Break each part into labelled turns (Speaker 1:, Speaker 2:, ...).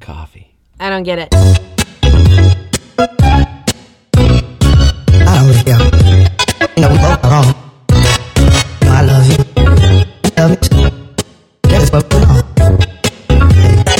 Speaker 1: Coffee.
Speaker 2: I don't get it.
Speaker 3: I don't care. You know, we both are wrong. You know, I love you. You love me too. That is what we're on. I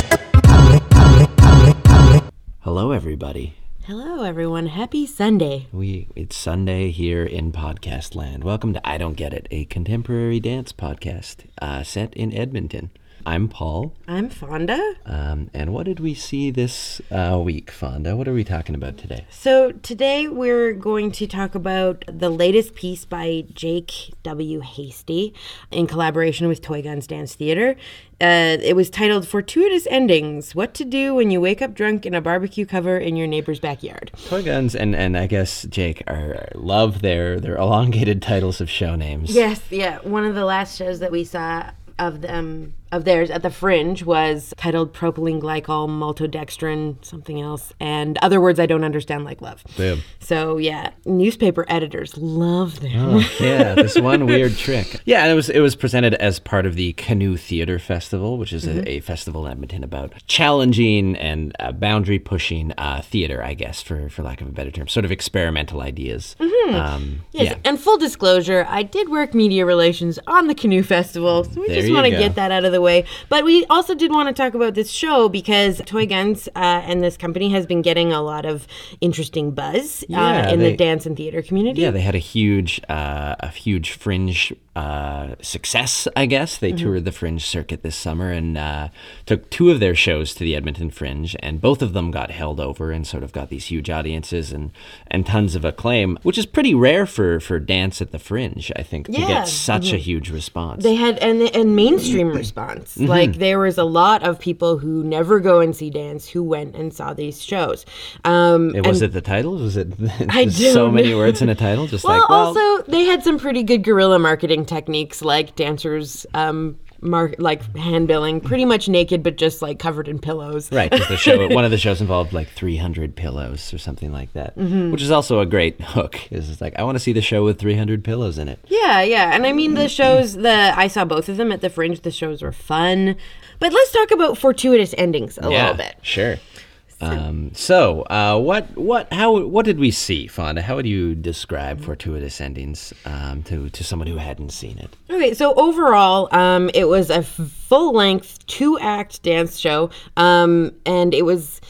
Speaker 3: don't I don't I don't I don't
Speaker 1: Hello, everybody.
Speaker 2: Hello, everyone. Happy Sunday.
Speaker 1: We it's Sunday here in podcast land. Welcome to I Don't Get It, a contemporary dance podcast uh, set in Edmonton. I'm Paul.
Speaker 2: I'm Fawnda.
Speaker 1: Um, and what did we see this uh, week, Fawnda? What are we talking about today?
Speaker 2: So, today we're going to talk about the latest piece by Jake W. Hastey in collaboration with Toy Guns Dance Theater. Uh, it was titled Fortuitous Endings What to Do When You Wake Up Drunk in a Barbecue Cover in Your Neighbor's Backyard.
Speaker 1: Toy Guns and, and I guess Jake are love their their elongated titles of show names.
Speaker 2: Yes, yeah. One of the last shows that we saw of them of theirs at the Fringe was titled Propylene Glycol Maltodextrin something else and other words I don't understand like love.
Speaker 1: Boom.
Speaker 2: So yeah, newspaper editors love them.
Speaker 1: Oh, yeah, this one weird trick. Yeah, and it was it was presented as part of the Canoe Theater Festival, which is a, a festival in Edmonton about challenging and uh, boundary pushing uh, theater, I guess, for for lack of a better term, sort of experimental ideas. Um,
Speaker 2: Yes,
Speaker 1: Yeah,
Speaker 2: and full disclosure, I did work media relations on the Canoe Festival, so we
Speaker 1: There
Speaker 2: just want to get that out of the way. But we also did want to talk about this show because Toy Guns uh, and this company has been getting a lot of interesting buzz
Speaker 1: Yeah,
Speaker 2: uh, in
Speaker 1: they-
Speaker 2: the dance and theater community.
Speaker 1: yeah, they had a huge uh, a huge fringe uh, success, I guess. They toured the Fringe circuit this summer and uh, took two of their shows to the Edmonton Fringe, and both of them got held over and sort of got these huge audiences and and tons of acclaim, which is pretty rare for for dance at the Fringe. I think to get such a huge response.
Speaker 2: They had and and mainstream response.
Speaker 1: Mm-hmm.
Speaker 2: Like there was a lot of people who never go and see dance who went and saw these shows. Um,
Speaker 1: It- was it the title? Was it
Speaker 2: I
Speaker 1: so many words in a title? Just
Speaker 2: well,
Speaker 1: like well,
Speaker 2: also they had some pretty good guerrilla marketing techniques, like dancers, um, mar- like hand billing, pretty much naked but just like covered in pillows.
Speaker 1: Right, the show, one of the shows involved like 300 pillows or something like that,
Speaker 2: Mm-hmm.
Speaker 1: which is also a great hook. Is it's like I want to see the show with 300 pillows in it.
Speaker 2: Yeah, yeah, and I mean the shows. The I saw both of them at the Fringe. The shows were fun, but let's talk about fortuitous endings a little bit.
Speaker 1: sure. Um, so, uh, what, what, how, what did we see, Fawnda? How would you describe fortuitous endings um, to to someone who hadn't seen it?
Speaker 2: Okay, so overall, um, it was a full length two act dance show, um, and it was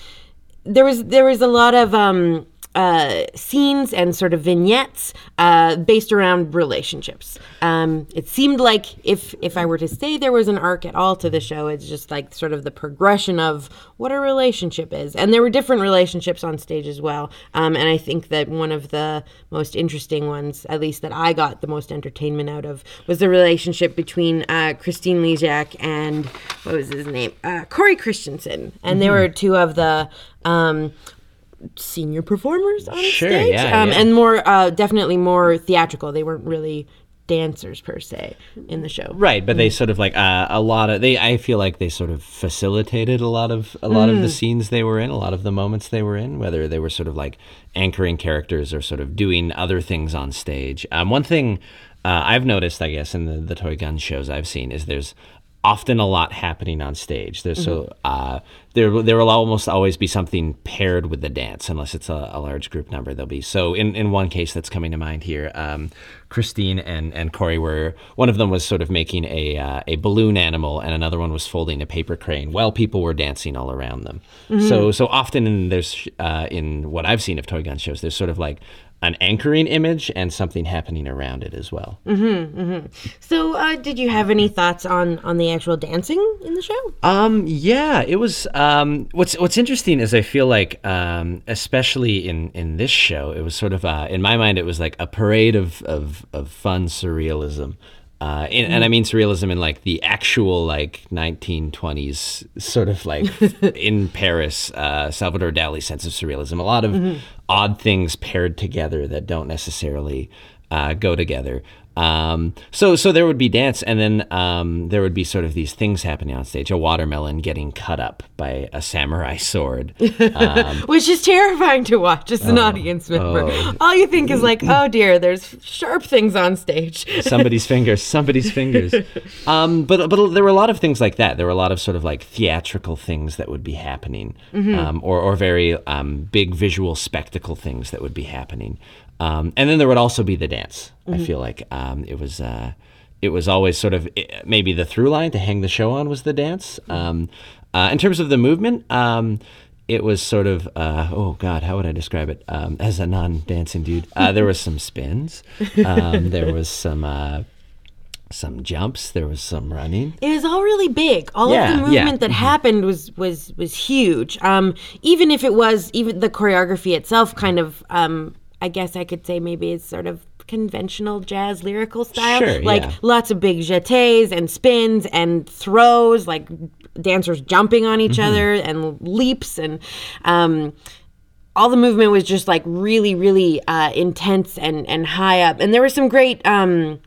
Speaker 2: there was there was a lot of um, uh, scenes and sort of vignettes uh, based around relationships. Um, it seemed like if if I were to say there was an arc at all to the show, it's just like sort of the progression of what a relationship is, and there were different relationships on stage as well. Um, and I think that one of the most interesting ones, at least that I got the most entertainment out of, was the relationship between uh, Christine Lejak and what was his name, uh, Corey Christensen, and they were two of the. Um, senior performers on
Speaker 1: Sure,
Speaker 2: stage
Speaker 1: yeah,
Speaker 2: um,
Speaker 1: yeah.
Speaker 2: and more uh, definitely more theatrical they weren't really dancers per se in the show
Speaker 1: Right, but they sort of like uh, a lot of they. I feel like they sort of facilitated a lot of a lot of the scenes they were in, a lot of the moments they were in, whether they were sort of like anchoring characters or sort of doing other things on stage. Um, one thing uh, I've noticed, I guess, in the the toy gun shows I've seen is there's often a lot happening on stage. There's so uh, there there will almost always be something paired with the dance, unless it's a, a large group number. There'll be so in, in one case that's coming to mind here, um, Christine and, and Corey were one of them was sort of making a uh, a balloon animal, and another one was folding a paper crane while people were dancing all around them. So so often in there's uh, in what I've seen of toy gun shows, there's sort of like an anchoring image and something happening around it as well.
Speaker 2: so uh, did you have any thoughts on on the actual dancing in the show
Speaker 1: Um, yeah, it was. Um, what's What's interesting is I feel like, um, especially in in this show, it was sort of uh, in my mind, it was like a parade of of, of fun surrealism. Uh, in, and I mean surrealism in like the actual like 1920s sort of like in Paris, uh, Salvador Dali sense of surrealism. A lot of odd things paired together that don't necessarily uh, go together. Um, so so there would be dance, and then um, there would be sort of these things happening on stage. A watermelon getting cut up by a samurai sword. Um,
Speaker 2: Which is terrifying to watch as an audience member.
Speaker 1: oh.
Speaker 2: All you think is like, oh dear, there's sharp things on stage.
Speaker 1: somebody's fingers, somebody's fingers. Um, but but there were a lot of things like that. There were a lot of sort of like theatrical things that would be happening, um, or or very um, big visual spectacle things that would be happening. Um, and then there would also be the dance. I feel like um, it was. Uh, it was always sort of eh, maybe the through line to hang the show on was the dance. Um, uh, in terms of the movement, um, it was sort of uh, oh god, how would I describe it? Um, as a non-dancing dude, uh, there was some spins, um, there was some uh, some jumps, there was some running.
Speaker 2: It was all really big. All
Speaker 1: Yeah,
Speaker 2: of the
Speaker 1: yeah.
Speaker 2: movement that happened was was was huge. Um, even if it was even the choreography itself, kind of. Um, I guess I could say maybe it's sort of conventional jazz lyrical style.
Speaker 1: Sure,
Speaker 2: like
Speaker 1: yeah.
Speaker 2: lots of big jetés and spins and throws, like dancers jumping on each
Speaker 1: Mm-hmm.
Speaker 2: other and leaps and. Um, all the movement was just like really really uh, intense and and high up and there were some great um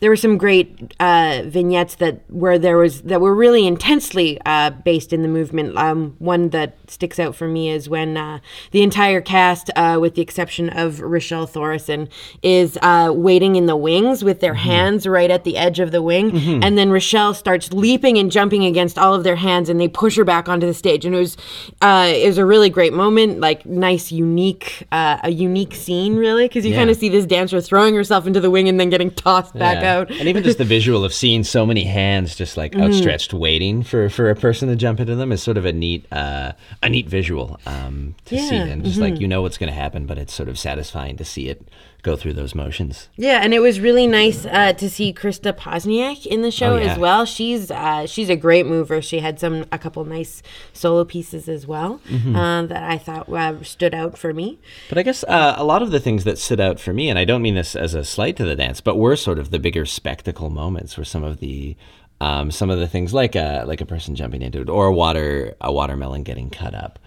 Speaker 2: there were some great uh, vignettes that where there was that were really intensely uh, based in the movement. Um, one that sticks out for me is when uh, the entire cast, uh, with the exception of Rochelle Thorison, is uh, waiting in the wings with their hands right at the edge of the wing, and then Rochelle starts leaping and jumping against all of their hands, and they push her back onto the stage. And it was uh, it was a really great moment, like nice, unique, uh, a unique scene, really, because you
Speaker 1: Yeah.
Speaker 2: kind of see this dancer throwing herself into the wing and then getting tossed back
Speaker 1: Yeah.
Speaker 2: Out.
Speaker 1: and even just the visual of seeing so many hands just like
Speaker 2: Mm-hmm.
Speaker 1: outstretched, waiting for for a person to jump into them is sort of a neat uh, a neat visual um, to see,
Speaker 2: Yeah, mm-hmm.
Speaker 1: and just like you know what's going to happen, but it's sort of satisfying to see it go through those motions.
Speaker 2: Yeah, and it was really nice uh, to see Krista Posniak in the show
Speaker 1: Oh, yeah.
Speaker 2: as well. She's uh, she's a great mover. She had some a couple nice solo pieces as well
Speaker 1: Mm-hmm.
Speaker 2: uh, that I thought uh, stood out for me.
Speaker 1: But I guess uh, a lot of the things that stood out for me, and I don't mean this as a slight to the dance, but were sort of the bigger spectacle moments, were some of the um, some of the things like a like a person jumping into it, or a water a watermelon getting cut up.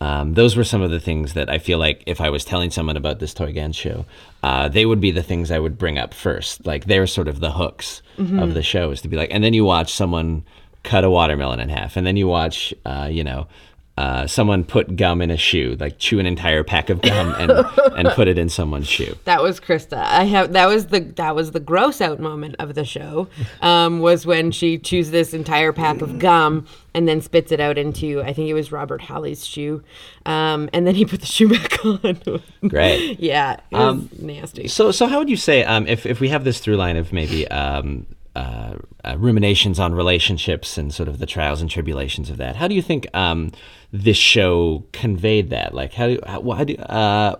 Speaker 1: Um, those were some of the things that I feel like if I was telling someone about this Toy show, uh, they would be the things I would bring up first. Like they're sort of the hooks of the show is to be like, and then you watch someone cut a watermelon in half, and then you watch, uh, you know uh, someone put gum in a shoe, like chew an entire pack of gum and and put it in someone's shoe.
Speaker 2: That was Krista. I have that was the that was the gross out moment of the show. Um, was when she chews this entire pack of gum and then spits it out into I think it was Robert Halley's shoe, um, and then he put the shoe back on.
Speaker 1: Great.
Speaker 2: yeah, it was nasty.
Speaker 1: So so how would you say um, if if we have this through line of maybe um, uh, uh, ruminations on relationships and sort of the trials and tribulations of that, how do you think um, this show conveyed that? Like how do how, how do uh,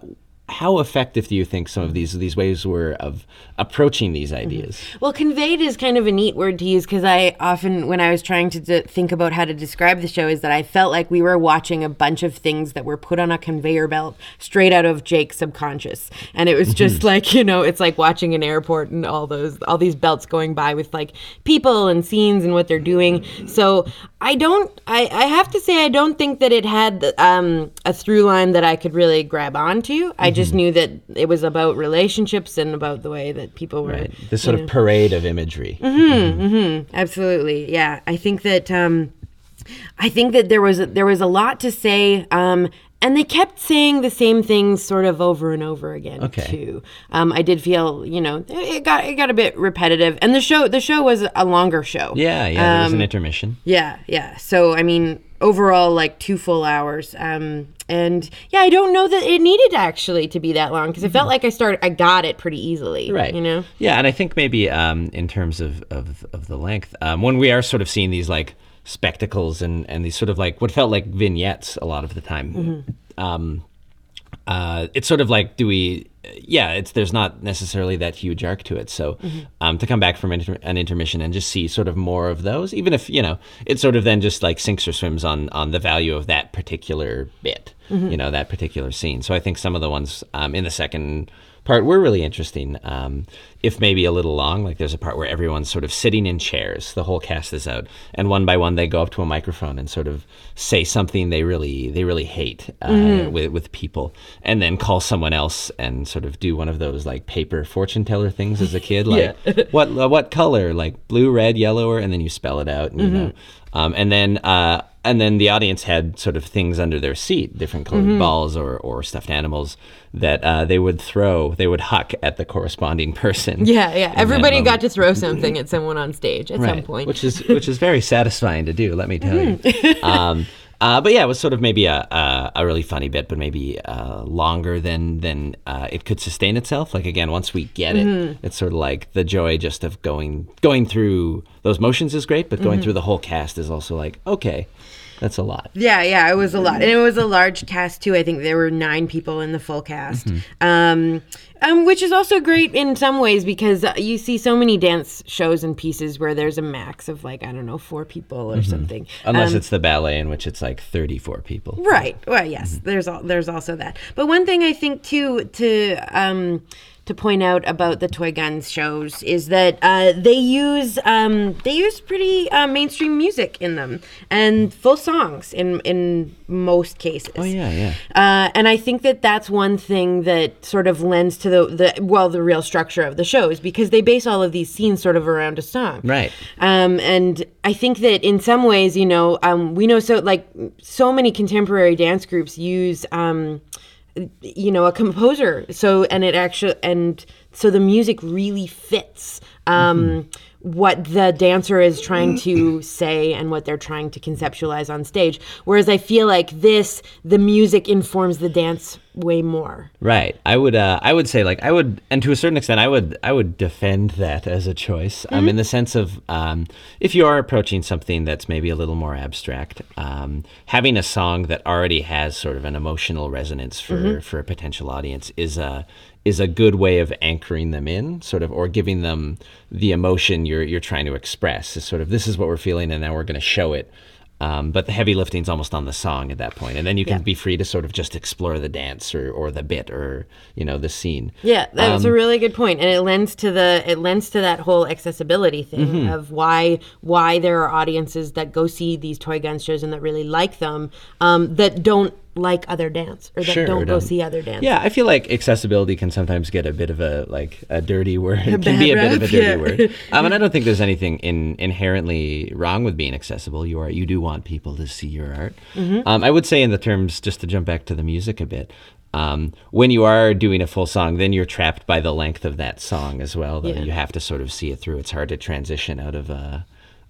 Speaker 1: how effective do you think some of these these ways were of approaching these ideas?
Speaker 2: Well, conveyed is kind of a neat word to use because I often, when I was trying to d- think about how to describe the show, is that I felt like we were watching a bunch of things that were put on a conveyor belt straight out of Jake's subconscious, and it was just like you know, it's like watching an airport and all those all these belts going by with like people and scenes and what they're doing. So I don't, I, I have to say, I don't think that it had um, a through line that I could really grab onto. I just knew that it was about relationships and about the way that people were.
Speaker 1: This sort of parade of imagery. Mm-hmm.
Speaker 2: Absolutely, yeah. I think that um, I think that there was there was a lot to say, um, and they kept saying the same things sort of over and over again
Speaker 1: Okay.
Speaker 2: too. Um, I did feel, you know, it got it got a bit repetitive, and the show the show was a longer show.
Speaker 1: Yeah, yeah. There was
Speaker 2: Um,
Speaker 1: an intermission.
Speaker 2: Yeah, yeah. So I mean, overall, like two full hours. Um, and yeah, I don't know that it needed actually to be that long because it felt like I started, I got it pretty easily.
Speaker 1: Mm-hmm. right
Speaker 2: You know.
Speaker 1: yeah and i think maybe um, in terms of, of, of the length um, when we are sort of seeing these like spectacles and, and these sort of like what felt like vignettes a lot of the time um, uh, it's sort of like do we yeah it's there's not necessarily that huge arc to it. So um, to come back from inter- an intermission and just see sort of more of those even if you know it sort of then just like sinks or swims on on the value of that particular bit you know that particular scene. So i think some of the ones um, in the second part were really interesting. Um, if maybe a little long, like there's a part where everyone's sort of sitting in chairs, the whole cast is out, and one by one they go up to a microphone and sort of say something they really they really hate uh,
Speaker 2: Mm-hmm.
Speaker 1: with with people, and then call someone else and sort of do one of those like paper fortune teller things as a kid, like what what color, like blue, red, yellow, or and then you spell it out, and, you know, um, and then. Uh, and then the audience had sort of things under their seat, different colored
Speaker 2: Mm-hmm.
Speaker 1: balls or, or stuffed animals that uh, they would throw, they would huck at the corresponding person.
Speaker 2: Yeah, yeah. Everybody got to throw something at someone on stage at some point.
Speaker 1: which is which is very satisfying to do. Let me tell you.
Speaker 2: Mm-hmm.
Speaker 1: um, uh, but yeah, it was sort of maybe a, a, a really funny bit, but maybe uh, longer than than uh, it could sustain itself. Like again, once we get it,
Speaker 2: Mm-hmm.
Speaker 1: it's sort of like the joy just of going going through those motions is great, but going
Speaker 2: Mm-hmm.
Speaker 1: through the whole cast is also like okay, that's a lot.
Speaker 2: Yeah, yeah, it was a lot, and it was a large cast too. I think there were nine people in the full cast,
Speaker 1: Mm-hmm.
Speaker 2: um, um, which is also great in some ways because uh, you see so many dance shows and pieces where there's a max of like I don't know four people or
Speaker 1: Mm-hmm.
Speaker 2: something.
Speaker 1: Unless
Speaker 2: Um,
Speaker 1: it's the ballet in which it's like thirty four people.
Speaker 2: Right. Well, yes.
Speaker 1: Mm-hmm.
Speaker 2: There's al- there's also that. But one thing I think too to um, to point out about the Toy Guns shows is that uh, they use um, they use pretty uh, mainstream music in them and full songs in in most cases.
Speaker 1: Oh yeah, yeah.
Speaker 2: Uh, and I think that that's one thing that sort of lends to the, the well the real structure of the shows because they base all of these scenes sort of around a song.
Speaker 1: Right.
Speaker 2: Um, and I think that in some ways, you know, um, we know so like so many contemporary dance groups use, um, you know, a composer. So and it actually and so the music really fits. Um, What the dancer is trying to say and what they're trying to conceptualize on stage. Whereas I feel like this, the music informs the dance way more.
Speaker 1: Right. I would. Uh, I would say like I would, and to a certain extent, I would. I would defend that as a choice. Um, in the sense of um, if you are approaching something that's maybe a little more abstract, um, having a song that already has sort of an emotional resonance for for a potential audience is a is a good way of anchoring them in, sort of, or giving them the emotion you're you're trying to express. Is sort of this is what we're feeling, and now we're going to show it. Um, but the heavy lifting's almost on the song at that point, and then you can
Speaker 2: Yeah.
Speaker 1: be free to sort of just explore the dance or, or the bit or you know the scene.
Speaker 2: Yeah, that was
Speaker 1: Um,
Speaker 2: a really good point, and it lends to the it lends to that whole accessibility thing
Speaker 1: Mm-hmm.
Speaker 2: of why why there are audiences that go see these toy gun shows and that really like them um, that don't like other dance or that
Speaker 1: Sure,
Speaker 2: don't go
Speaker 1: don't-
Speaker 2: see other dance.
Speaker 1: Yeah, I feel like accessibility can sometimes get a bit of a like a dirty word. It can be a bit of a dirty
Speaker 2: yeah.
Speaker 1: word. Um, and I don't think there's anything in, inherently wrong with being accessible. You are you do want people to see your art.
Speaker 2: Mm-hmm.
Speaker 1: Um, I would say in the terms just to jump back to the music a bit. Um, when you are doing a full song, then you're trapped by the length of that song as well. Though
Speaker 2: Yeah.
Speaker 1: you have to sort of see it through. It's hard to transition out of a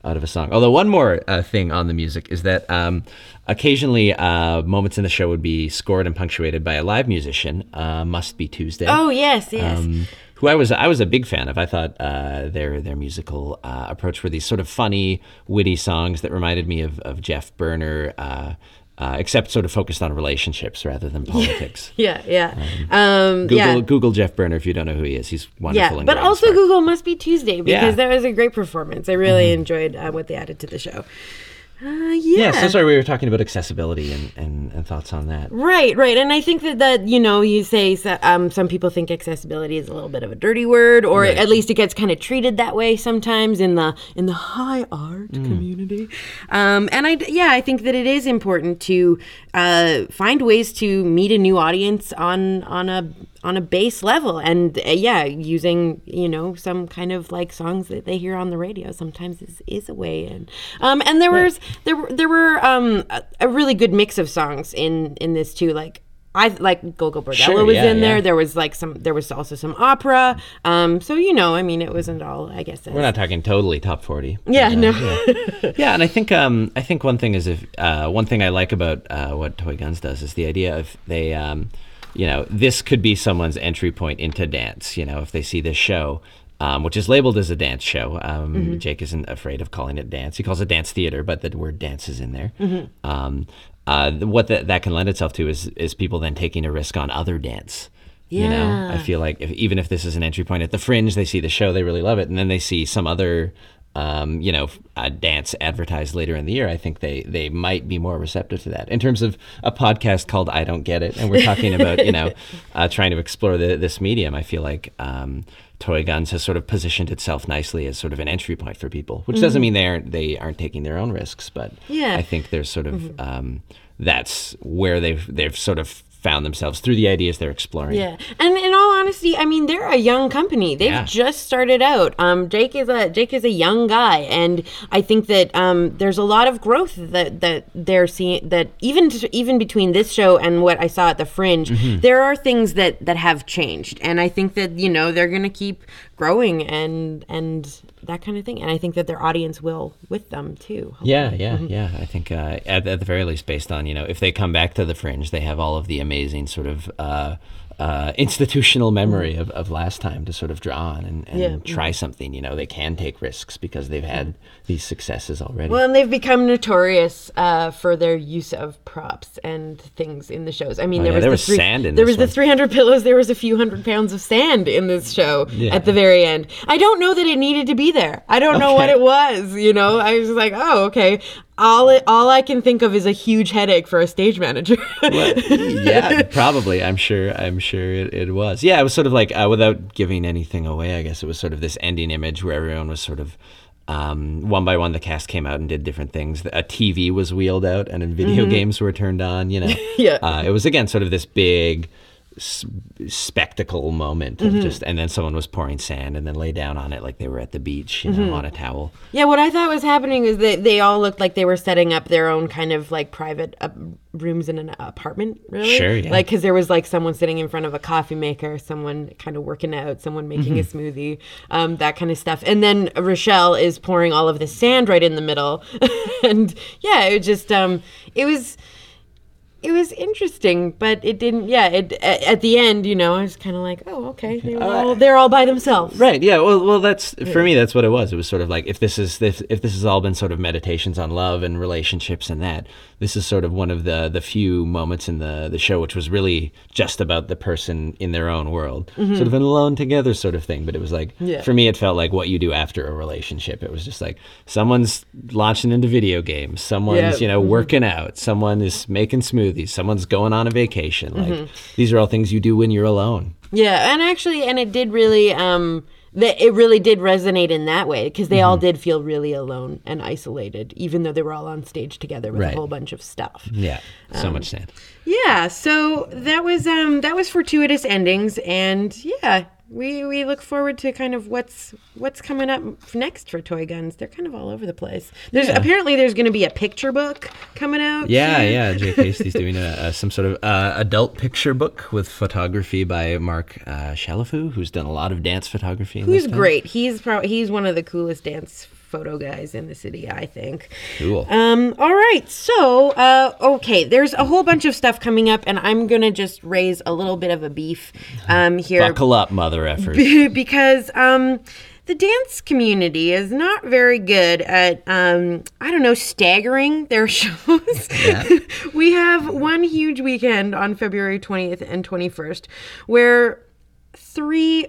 Speaker 1: out of a song. Although one more uh, thing on the music is that um, occasionally uh, moments in the show would be scored and punctuated by a live musician. Uh, Must be Tuesday.
Speaker 2: Oh yes, yes.
Speaker 1: Um, who I was I was a big fan of. I thought uh, their their musical uh, approach were these sort of funny, witty songs that reminded me of, of Jeff Berner, uh, except sort of focused on relationships rather than politics.
Speaker 2: yeah, yeah, um,
Speaker 1: Google
Speaker 2: yeah.
Speaker 1: Google Jeff Berner if you don't know who he is. He's wonderful.
Speaker 2: Yeah, but also
Speaker 1: smart.
Speaker 2: Google must be Tuesday because
Speaker 1: Yeah. Mm-hmm.
Speaker 2: that was a great performance. I really enjoyed uh, what they added to the show. Uh, yeah.
Speaker 1: Yeah, so sorry we were talking about accessibility and, and, and thoughts on that.
Speaker 2: Right, right, and I think that that you know you say um, some people think accessibility is a little bit of a dirty word, or at least it gets kind of treated that way sometimes in the in the high art
Speaker 1: Mm.
Speaker 2: community. Um, and I yeah, I think that it is important to uh, find ways to meet a new audience on on a on a base level, and uh, yeah, using you know some kind of like songs that they hear on the radio sometimes is, is a way in. Um, and there was there were there were um, a, a really good mix of songs in in this too, like. I like Gogol Bordello
Speaker 1: Sure,
Speaker 2: was
Speaker 1: yeah,
Speaker 2: in there.
Speaker 1: yeah.
Speaker 2: There was like some. There was also some opera. Um, so you know, I mean, it wasn't all. I guess.
Speaker 1: We're not talking totally top forty.
Speaker 2: Yeah,
Speaker 1: uh,
Speaker 2: no.
Speaker 1: yeah. yeah, and I think um, I think one thing is if uh, one thing I like about uh, what Toy Guns does is the idea of they, um, you know, this could be someone's entry point into dance. You know, if they see this show. Um, which is labeled as a dance show. Um,
Speaker 2: Mm-hmm.
Speaker 1: Jake isn't afraid of calling it dance. He calls it dance theater, but the word dance is in there.
Speaker 2: Mm-hmm.
Speaker 1: Um, uh, what that that can lend itself to is is people then taking a risk on other dance. You know, I feel like if, even if this is an entry point at the Fringe, they see the show, they really love it, and then they see some other um, you know, a dance advertised later in the year, I think they they might be more receptive to that. In terms of a podcast called "I Don't Get It," and we're talking about you know uh, trying to explore the, this medium, I feel like um, Toy Guns has sort of positioned itself nicely as sort of an entry point for people, which doesn't mean they aren't they aren't taking their own risks, but
Speaker 2: Yeah.
Speaker 1: I think there's sort of um, that's where they've they've sort of found themselves through the ideas they're exploring.
Speaker 2: Yeah, and in all honesty, I mean they're a young company. They've
Speaker 1: Yeah.
Speaker 2: just started out. Um, Jake is a Jake is a young guy, and I think that um, there's a lot of growth that that they're seeing. That even even between this show and what I saw at the Fringe,
Speaker 1: Mm-hmm.
Speaker 2: there are things that that have changed, and I think that you know they're gonna keep growing and and that kind of thing. And I think that their audience will with them too.
Speaker 1: Yeah, yeah, yeah. I think uh, at, at the very least, based on you know, if they come back to the fringe, they have all of the amazing sort of uh, uh, institutional memory of, of last time to sort of draw on and, and
Speaker 2: Yeah.
Speaker 1: try something. You know, they can take risks because they've had these successes already.
Speaker 2: Well, and they've become notorious uh, for their use of props and things in the shows. I mean,
Speaker 1: Oh,
Speaker 2: there
Speaker 1: yeah,
Speaker 2: was
Speaker 1: there
Speaker 2: the
Speaker 1: was
Speaker 2: three-
Speaker 1: sand in
Speaker 2: there was the 300 pillows. There was a few hundred pounds of sand in this show
Speaker 1: Yeah.
Speaker 2: at the very end. I don't know that it needed to be there. I don't know what it was. You know, I was like, oh, okay. All it, all I can think of is a huge headache for a stage manager.
Speaker 1: yeah, probably. I'm sure. I'm sure it, it was. Yeah, it was sort of like uh, without giving anything away. I guess it was sort of this ending image where everyone was sort of um, one by one. The cast came out and did different things. A TV was wheeled out, and then video games were turned on. You know,
Speaker 2: Yeah.
Speaker 1: Uh, it was again sort of this big s- spectacle moment of just, and then someone was pouring sand and then lay down on it like they were at the beach, you know, on a towel.
Speaker 2: Yeah, what I thought was happening is that they all looked like they were setting up their own kind of like private uh, rooms in an apartment, really.
Speaker 1: Sure, yeah.
Speaker 2: Like, because there was like someone sitting in front of a coffee maker, someone kind of working out, someone making
Speaker 1: Mm-hmm.
Speaker 2: a smoothie, um, that kind of stuff. And then Rochelle is pouring all of the sand right in the middle. and yeah, it just, um, it was. It was interesting, but it didn't. Yeah, it at, at the end, you know, I was kind of like, "Oh, okay, they were uh, all, they're all by themselves."
Speaker 1: Right. Yeah. Well, well, that's for me. That's what it was. It was sort of like if this is if, if this has all been sort of meditations on love and relationships and that this is sort of one of the the few moments in the the show which was really just about the person in their own world, mm-hmm. sort of an alone together sort of thing. But it was like
Speaker 2: Yeah.
Speaker 1: for me, it felt like what you do after a relationship. It was just like someone's launching into video games, someone's
Speaker 2: Yeah.
Speaker 1: you know mm-hmm. working out, someone is making smoothies, someone's going on a vacation. Like mm-hmm. these are all things you do when you're alone.
Speaker 2: Yeah, and actually, and it did really, um, that it really did resonate in that way because they all
Speaker 1: Mm-hmm.
Speaker 2: did feel really alone and isolated, even though they were all on stage together with
Speaker 1: Right.
Speaker 2: a whole bunch of stuff.
Speaker 1: Yeah. So much sand.
Speaker 2: Yeah, so that was um that was fortuitous endings, and yeah, we we look forward to kind of what's what's coming up next for Toy Guns. They're kind of all over the place. There's apparently there's going to be a picture book coming out.
Speaker 1: Yeah,
Speaker 2: soon.
Speaker 1: yeah. Jake Hastey's doing a, a, some sort of uh, adult picture book with photography by Mark uh, Chalifoux, who's done a lot of dance photography. in
Speaker 2: Who's great? He's pro- he's one of the coolest dance photo guys in the city, I think.
Speaker 1: Cool.
Speaker 2: Um, all right, so uh, okay, there's a whole bunch of stuff coming up, and I'm gonna just raise a little bit of a beef um, here
Speaker 1: Buckle up, mother effort.
Speaker 2: because um, the dance community is not very good at um, I don't know staggering their shows. we have one huge weekend on February 20th and 21st where three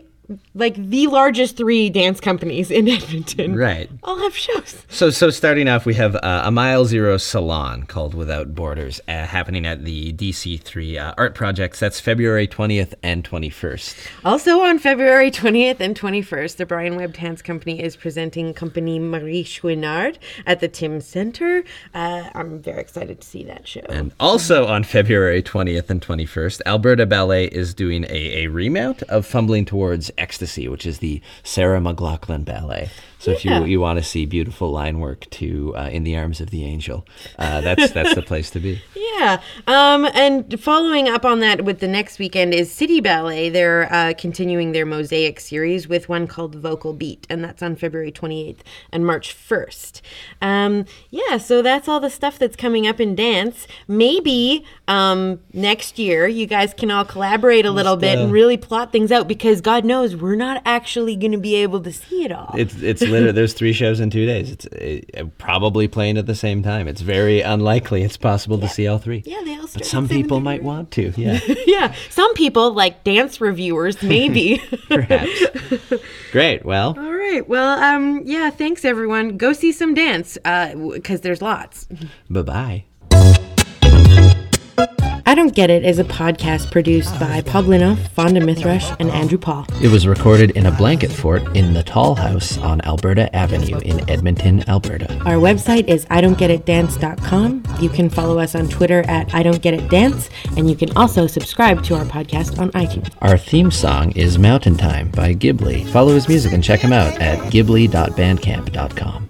Speaker 2: like the largest three dance companies in Edmonton
Speaker 1: Right.
Speaker 2: all have shows.
Speaker 1: So, so starting off, we have uh, a Mile Zero Salon called Without Borders uh, happening at the DC3 uh, Art Projects. That's February 20th and 21st.
Speaker 2: Also on February 20th and 21st, the Brian Webb Dance Company is presenting company Marie Chouinard at the Timms Center. Uh, I'm very excited to see that show.
Speaker 1: And also on February 20th and 21st, Alberta Ballet is doing a, a remount of Fumbling Towards Ecstasy, which is the Sarah McLachlan Ballet. So if you, you want to see beautiful line work to uh, In the Arms of the Angel, uh, that's that's the place to be.
Speaker 2: Yeah. Um, and following up on that with the next weekend is Citie Ballet. They're uh, continuing their Mosaic series with one called Vocal Beat, and that's on February 28th and March 1st. Um, yeah, so that's all the stuff that's coming up in dance. Maybe um, next year you guys can all collaborate a little bit and really plot things out because God knows we're not actually going to be able to see it all.
Speaker 1: It's it's literally there's three shows in two days. It's uh, probably playing at the same time. It's very unlikely it's possible to see all three.
Speaker 2: yeah, they all start
Speaker 1: But some
Speaker 2: 7:30.
Speaker 1: people might want to. Yeah,
Speaker 2: yeah, some people like dance reviewers, maybe.
Speaker 1: perhaps. Great. Well,
Speaker 2: All right. Well, um, yeah. Thanks, everyone. Go see some dance, uh, because there's lots.
Speaker 1: bye bye.
Speaker 2: I Don't Get It is a podcast produced by Paul Blinov, Fawnda Mithrush, and Andrew Paul.
Speaker 1: It was recorded in a blanket fort in the Tall House on Alberta Avenue in Edmonton, Alberta.
Speaker 2: Our website is I Don't Get It Dance.com. You can follow us on Twitter at I Don't Get It Dance, and you can also subscribe to our podcast on iTunes.
Speaker 1: Our theme song is Mountain Time by Ghibli. Follow his music and check him out at ghibli.bandcamp.com.